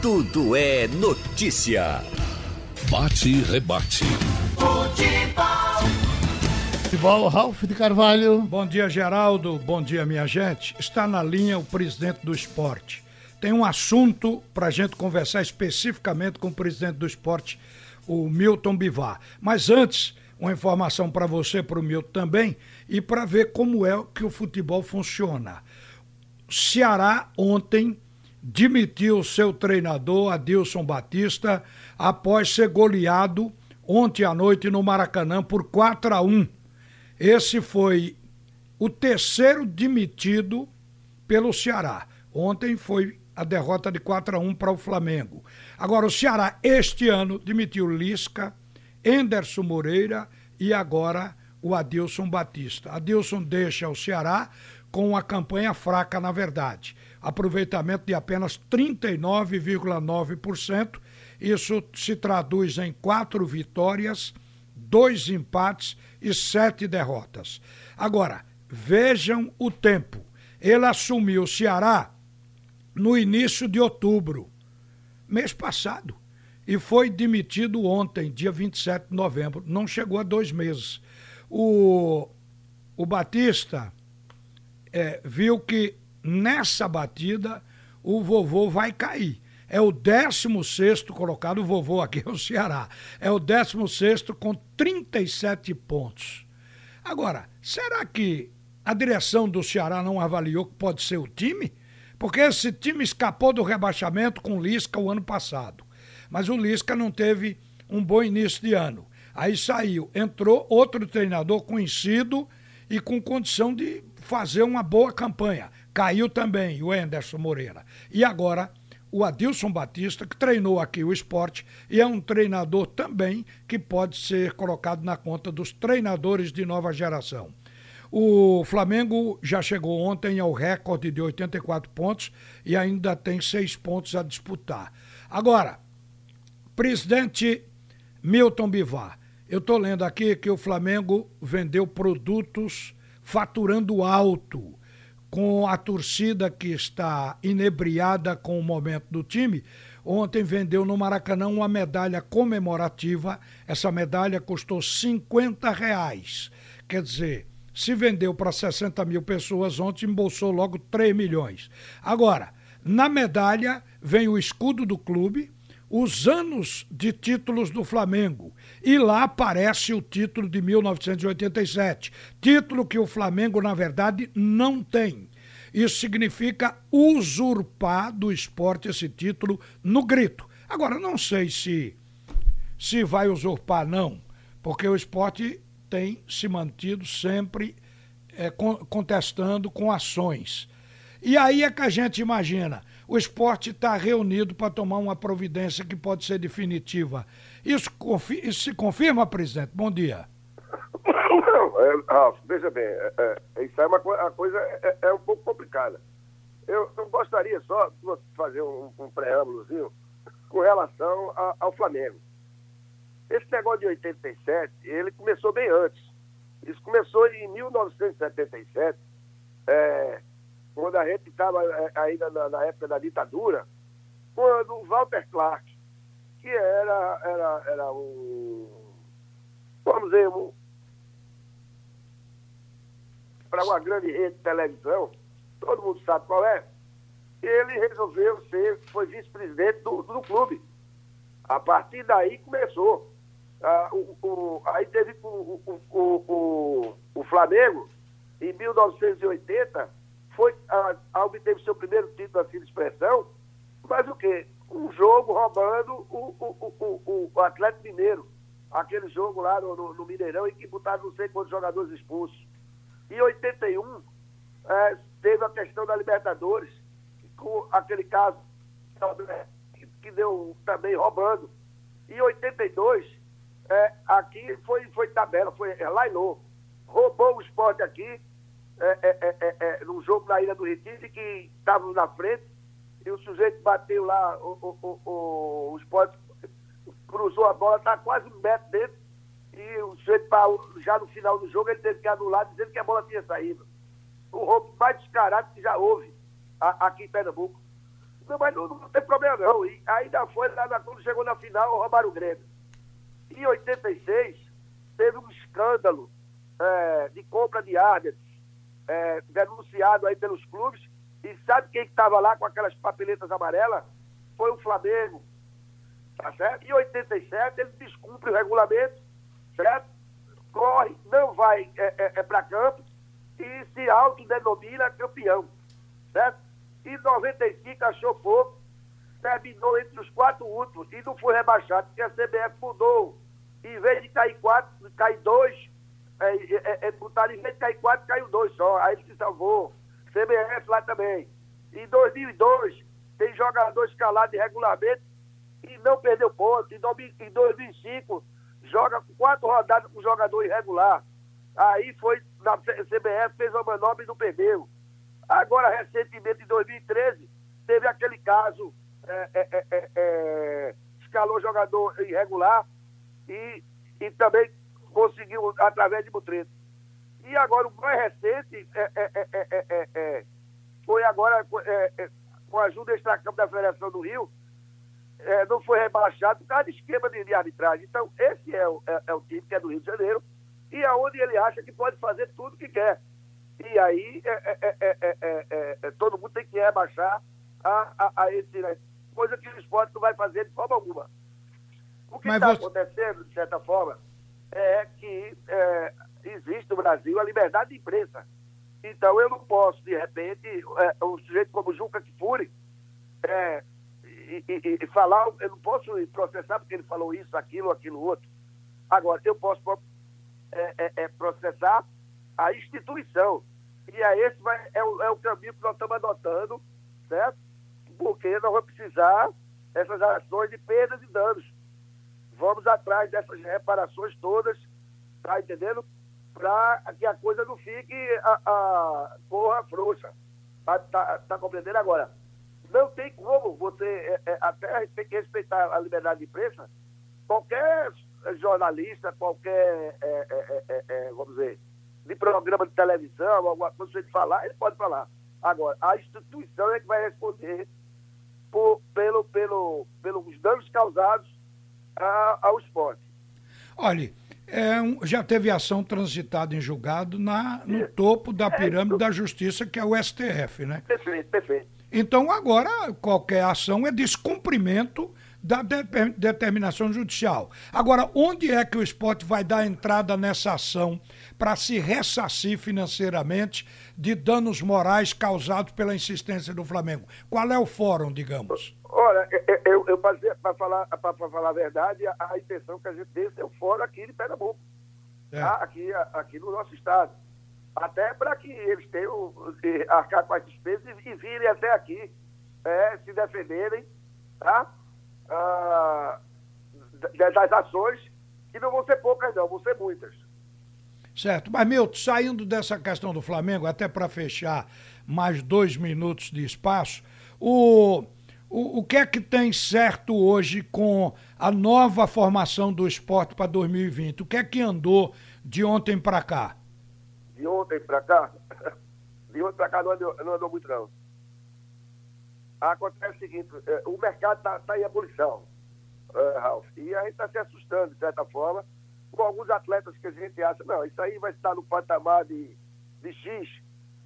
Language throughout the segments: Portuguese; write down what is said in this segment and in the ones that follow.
tudo é notícia. Bate e rebate. Futebol. Futebol, Ralf de Carvalho. Bom dia, Geraldo. Bom dia, minha gente. Está na linha o presidente do esporte. Tem um assunto para a gente conversar especificamente com o presidente do esporte, o Milton Bivar. Mas antes, uma informação para você, para o Milton também, e para ver como é que o futebol funciona. Ceará ontem demitiu seu treinador, Adilson Batista, após ser goleado ontem à noite no Maracanã por 4 a 1. Esse foi o terceiro demitido pelo Ceará. Ontem foi a derrota de 4 a 1 para o Flamengo. Agora o Ceará este ano demitiu Lisca, Enderson Moreira e agora o Adilson Batista. Adilson deixa o Ceará com uma campanha fraca, na verdade. Aproveitamento de apenas 39,9%. Isso se traduz em quatro vitórias, dois empates e sete derrotas. Agora, vejam o tempo. Ele assumiu o Ceará no início de outubro, mês passado, e foi demitido ontem, dia 27 de novembro. Não chegou a dois meses. O, o Batista é, viu que nessa batida o vovô vai cair. É o 16 colocado, o vovô aqui é o Ceará. É o 16 com 37 pontos. Agora, será que a direção do Ceará não avaliou que pode ser o time? Porque esse time escapou do rebaixamento com o Lisca o ano passado. Mas o Lisca não teve um bom início de ano. Aí saiu, entrou outro treinador conhecido e com condição de fazer uma boa campanha. Caiu também o Enderson Moreira. E agora o Adilson Batista, que treinou aqui o esporte e é um treinador também que pode ser colocado na conta dos treinadores de nova geração. O Flamengo já chegou ontem ao recorde de 84 pontos e ainda tem seis pontos a disputar. Agora, presidente Milton Bivar, eu estou lendo aqui que o Flamengo vendeu produtos faturando alto com a torcida que está inebriada com o momento do time. Ontem vendeu no Maracanã uma medalha comemorativa. Essa medalha custou 50 reais. Quer dizer, se vendeu para 60 mil pessoas ontem, embolsou logo 3 milhões. Agora, na medalha vem o escudo do clube, os anos de títulos do Flamengo. E lá aparece o título de 1987. Título que o Flamengo, na verdade, não tem. Isso significa usurpar do esporte esse título no grito. Agora, não sei se, se vai usurpar, não, porque o esporte tem se mantido sempre é, contestando com ações. E aí é que a gente imagina o esporte está reunido para tomar uma providência que pode ser definitiva. Isso, confi isso se confirma, presidente? Bom dia. É, Ralf, veja bem, é, é, isso é uma a coisa é, é, um pouco complicada. Eu, eu gostaria só de fazer um, um preâmbulozinho com relação a, ao Flamengo. Esse negócio de 87, ele começou bem antes. Isso começou em 1977, é, quando a gente estava é, ainda na, na, época da ditadura, quando o Walter Clark, que era, era, era um, vamos dizer, um, para uma grande rede de televisão, todo mundo sabe qual é, ele resolveu ser, foi vice-presidente do, do clube. A partir daí começou. Ah, o, o, aí teve o, o, o, o Flamengo, em 1980, foi, a, a obteve seu primeiro título assim de expressão, mas o quê? Um jogo roubando o, o, o, o, Atlético Mineiro. Aquele jogo lá no, no, Mineirão em que botaram não sei quantos jogadores expulsos. Em 81, é, teve a questão da Libertadores, com aquele caso que, que deu também roubando. Em 82, é, aqui foi, foi tabela, foi é, Lailô. Roubou o esporte aqui, é, é, é, é, é num jogo na Ilha do Retiro que estávamos na frente e o sujeito bateu lá, o, o, o, o, esporte cruzou a bola, está quase um metro dentro e o sujeito, já no final do jogo, ele teve que anular dizendo que a bola tinha saído. O roubo mais descarado que já houve aqui em Pernambuco. Não, mas não, não tem problema não. E ainda foi lá na, quando chegou na final, roubaram o Grêmio. Em 86, teve um escândalo é, de compra de árbitros é, denunciado aí pelos clubes. E sabe quem estava lá com aquelas papeletas amarelas? Foi o Flamengo. Tá certo? Em 87, ele descumpre o regulamento, certo? Corre, não vai é, é, é para campo e se autodenomina campeão, certo? Em 95 achou pouco, terminou entre os quatro últimos e não foi rebaixado, porque a CBF mudou. Em vez de cair quatro, cair dois, é, é, é, botaram, em vez de cair quatro, caiu dois só. Aí ele se salvou. CBF lá também. Em 2002, tem jogador escalado de regulamento e não perdeu ponto. Em 2005, joga quatro rodadas com jogador irregular. Aí foi, na CBF fez uma manobra e não perdeu. Agora, recentemente, em 2013, teve aquele caso, é, é, é, é, escalou jogador irregular e, e também conseguiu através de Butreto. E agora, o mais recente é, foi agora com a ajuda extracampo da Federação do Rio, não foi rebaixado por causa de esquema de, de arbitragem. Então, esse é o, é, o time que é do Rio de Janeiro e aonde ele acha que pode fazer tudo que quer. E aí é, todo mundo tem que rebaixar a, a, a esse. Né? Coisa que o esporte não vai fazer de forma alguma. O que está você... acontecendo, de certa forma, é que é, existe no Brasil a liberdade de imprensa. Então eu não posso, de repente, é, um sujeito como Juca Kifuri, é, e, e, e, falar, eu não posso processar porque ele falou isso, aquilo, aquilo, outro. Agora, eu posso é, é, é, processar a instituição. E aí esse vai, é, o, é o caminho que nós estamos adotando, certo? Porque nós vamos precisar dessas ações de perdas e danos. Vamos atrás dessas reparações todas, tá entendendo? Para que a coisa não fique a, a corra frouxa. Tá, tá, tá compreendendo agora? Não tem como você, é, é, até tem que respeitar a liberdade de imprensa, qualquer jornalista, qualquer, é, é, é, vamos dizer, de programa de televisão, alguma coisa ele falar, ele pode falar. Agora, a instituição é que vai responder por, pelo, pelo, pelos danos causados a, ao esporte. Olha, é um, já teve ação transitada em julgado na, no topo da pirâmide é, da justiça, que é o STF, né? Perfeito, perfeito. Então, agora, qualquer ação é descumprimento da de determinação judicial. Agora, onde é que o esporte vai dar entrada nessa ação para se ressarcir financeiramente de danos morais causados pela insistência do Flamengo? Qual é o fórum, digamos? Olha, eu, eu para falar, falar a verdade, a, a, intenção que a gente tem é o fórum aqui de Pernambuco, é. tá? aqui, aqui no nosso estado. Até para que eles tenham arcar com as despesas e, e virem até aqui é, se defenderem, tá? Ah, das ações, que não vão ser poucas, não, vão ser muitas. Certo. Mas, Milton, saindo dessa questão do Flamengo, até para fechar mais dois minutos de espaço, o, o, o que é que tem certo hoje com a nova formação do esporte para 2020? O que é que andou de ontem para cá? De ontem para cá? De ontem para cá não andou, não andou muito, não acontece o seguinte, é, o mercado está tá em ebulição, uh, Ralf, e a gente está se assustando, de certa forma, com alguns atletas que a gente acha, não, isso aí vai estar no patamar de, de X.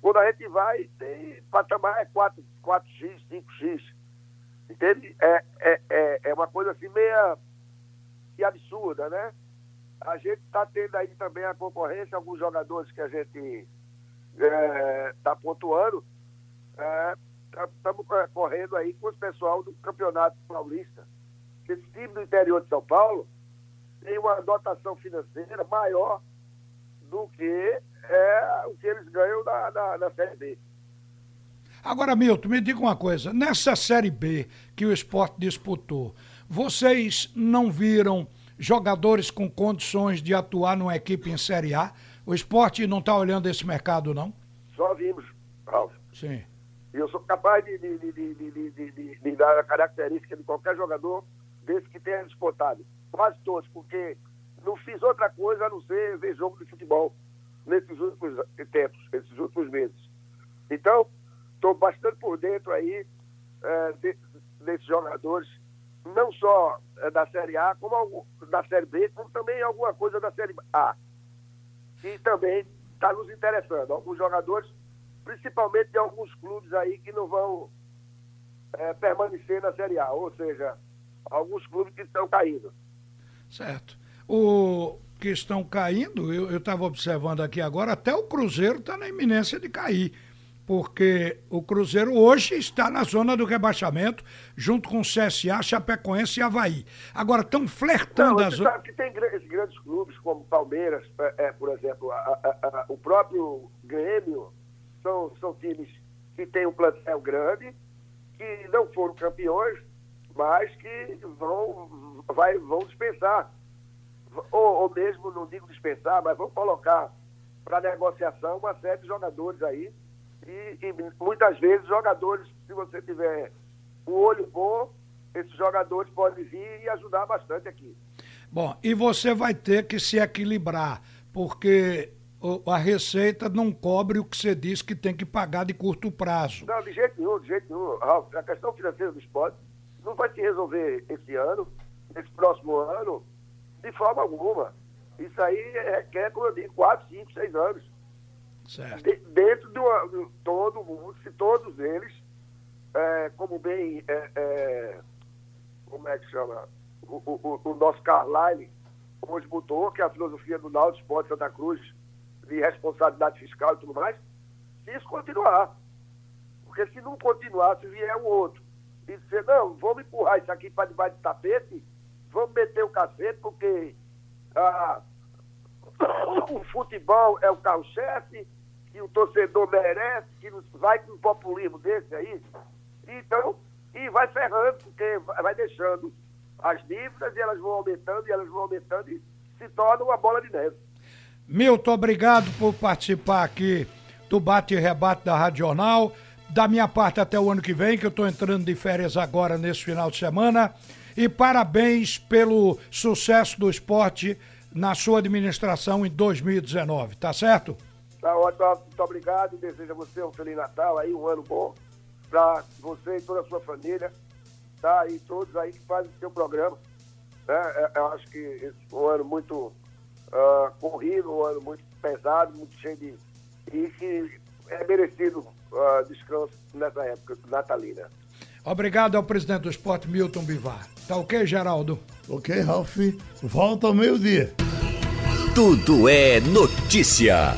Quando a gente vai, tem patamar é 4, 4X, 5X. Entende? É, é, é, é uma coisa assim meia que absurda, né? A gente está tendo aí também a concorrência, alguns jogadores que a gente está é, tá pontuando, é, estamos é, correndo aí com o pessoal do Campeonato Paulista. Esse time do interior de São Paulo tem uma dotação financeira maior do que é, o que eles ganham na, na, na Série B. Agora, Milton, me diga uma coisa. Nessa Série B que o esporte disputou, vocês não viram jogadores com condições de atuar numa equipe em Série A? O esporte não está olhando esse mercado, não? Só vimos, Ralf. Sim. E eu sou capaz de, de, de, de, dar a característica de qualquer jogador desse que tenha disputado. Quase todos, porque não fiz outra coisa a não ser ver jogo de futebol nesses últimos tempos, esses últimos meses. Então, estou bastante por dentro aí é, de, desses jogadores, não só é, da Série A, como da Série B, como também alguma coisa da Série A. E também está nos interessando. Alguns jogadores, principalmente de alguns clubes aí que não vão é, permanecer na Série A, ou seja, alguns clubes que estão caindo. Certo. O que estão caindo, eu estava observando aqui agora, até o Cruzeiro está na iminência de cair. Porque o Cruzeiro hoje está na zona do rebaixamento, junto com o CSA, Chapecoense e Havaí. Agora estão flertando Não, as sabe que tem esses grandes clubes, como Palmeiras, é, é por exemplo, a, a, a, o próprio Grêmio, são, são times que têm um plantel grande, que não foram campeões, mas que vão, vai, vão dispensar. Ou, ou mesmo, não digo dispensar, mas vão colocar para negociação uma série de jogadores aí. E, e, muitas vezes jogadores, se você tiver o olho bom, esses jogadores podem vir e ajudar bastante aqui. Bom, e você vai ter que se equilibrar, porque a receita não cobre o que você diz que tem que pagar de curto prazo. Não, de jeito nenhum, de jeito nenhum. A questão financeira do esporte não vai se resolver esse ano, nesse próximo ano, de forma alguma. Isso aí requer, como eu digo, 4, 5, 6 anos. Certo. De, dentro de, uma, de, todo mundo, se todos eles, é, como bem, é, é, como é que chama, o, o, o, nosso Carlyle hoje botou, que é a filosofia do Náutico Esporte Santa Cruz, de responsabilidade fiscal e tudo mais, se isso continuar. Porque se não continuar, se vier um outro e dizer, não, vamos empurrar isso aqui para debaixo do tapete, vamos meter o cacete, porque ah, o futebol é o carro-chefe, que o torcedor merece, que vai com um populismo desse aí. Então, e vai ferrando, porque vai deixando as dívidas e elas vão aumentando e elas vão aumentando e se torna uma bola de neve. Milton, obrigado por participar aqui do Bate e Rebate da Rádio Jornal. Da minha parte até o ano que vem, que eu estou entrando de férias agora nesse final de semana. E parabéns pelo sucesso do esporte na sua administração em 2019, tá certo? Tá ótimo, muito obrigado. Desejo a você um Feliz Natal aí, um ano bom para você e toda a sua família, tá? E todos aí que fazem o seu programa. Né? É, eu acho que esse um ano muito uh, corrido, um ano muito pesado, muito cheio de. e que é merecido uh, descanso nessa época natalina. Obrigado ao presidente do esporte, Milton Bivar. Tá ok, Geraldo? Ok, Ralf. Volta ao meio-dia. Tudo é notícia.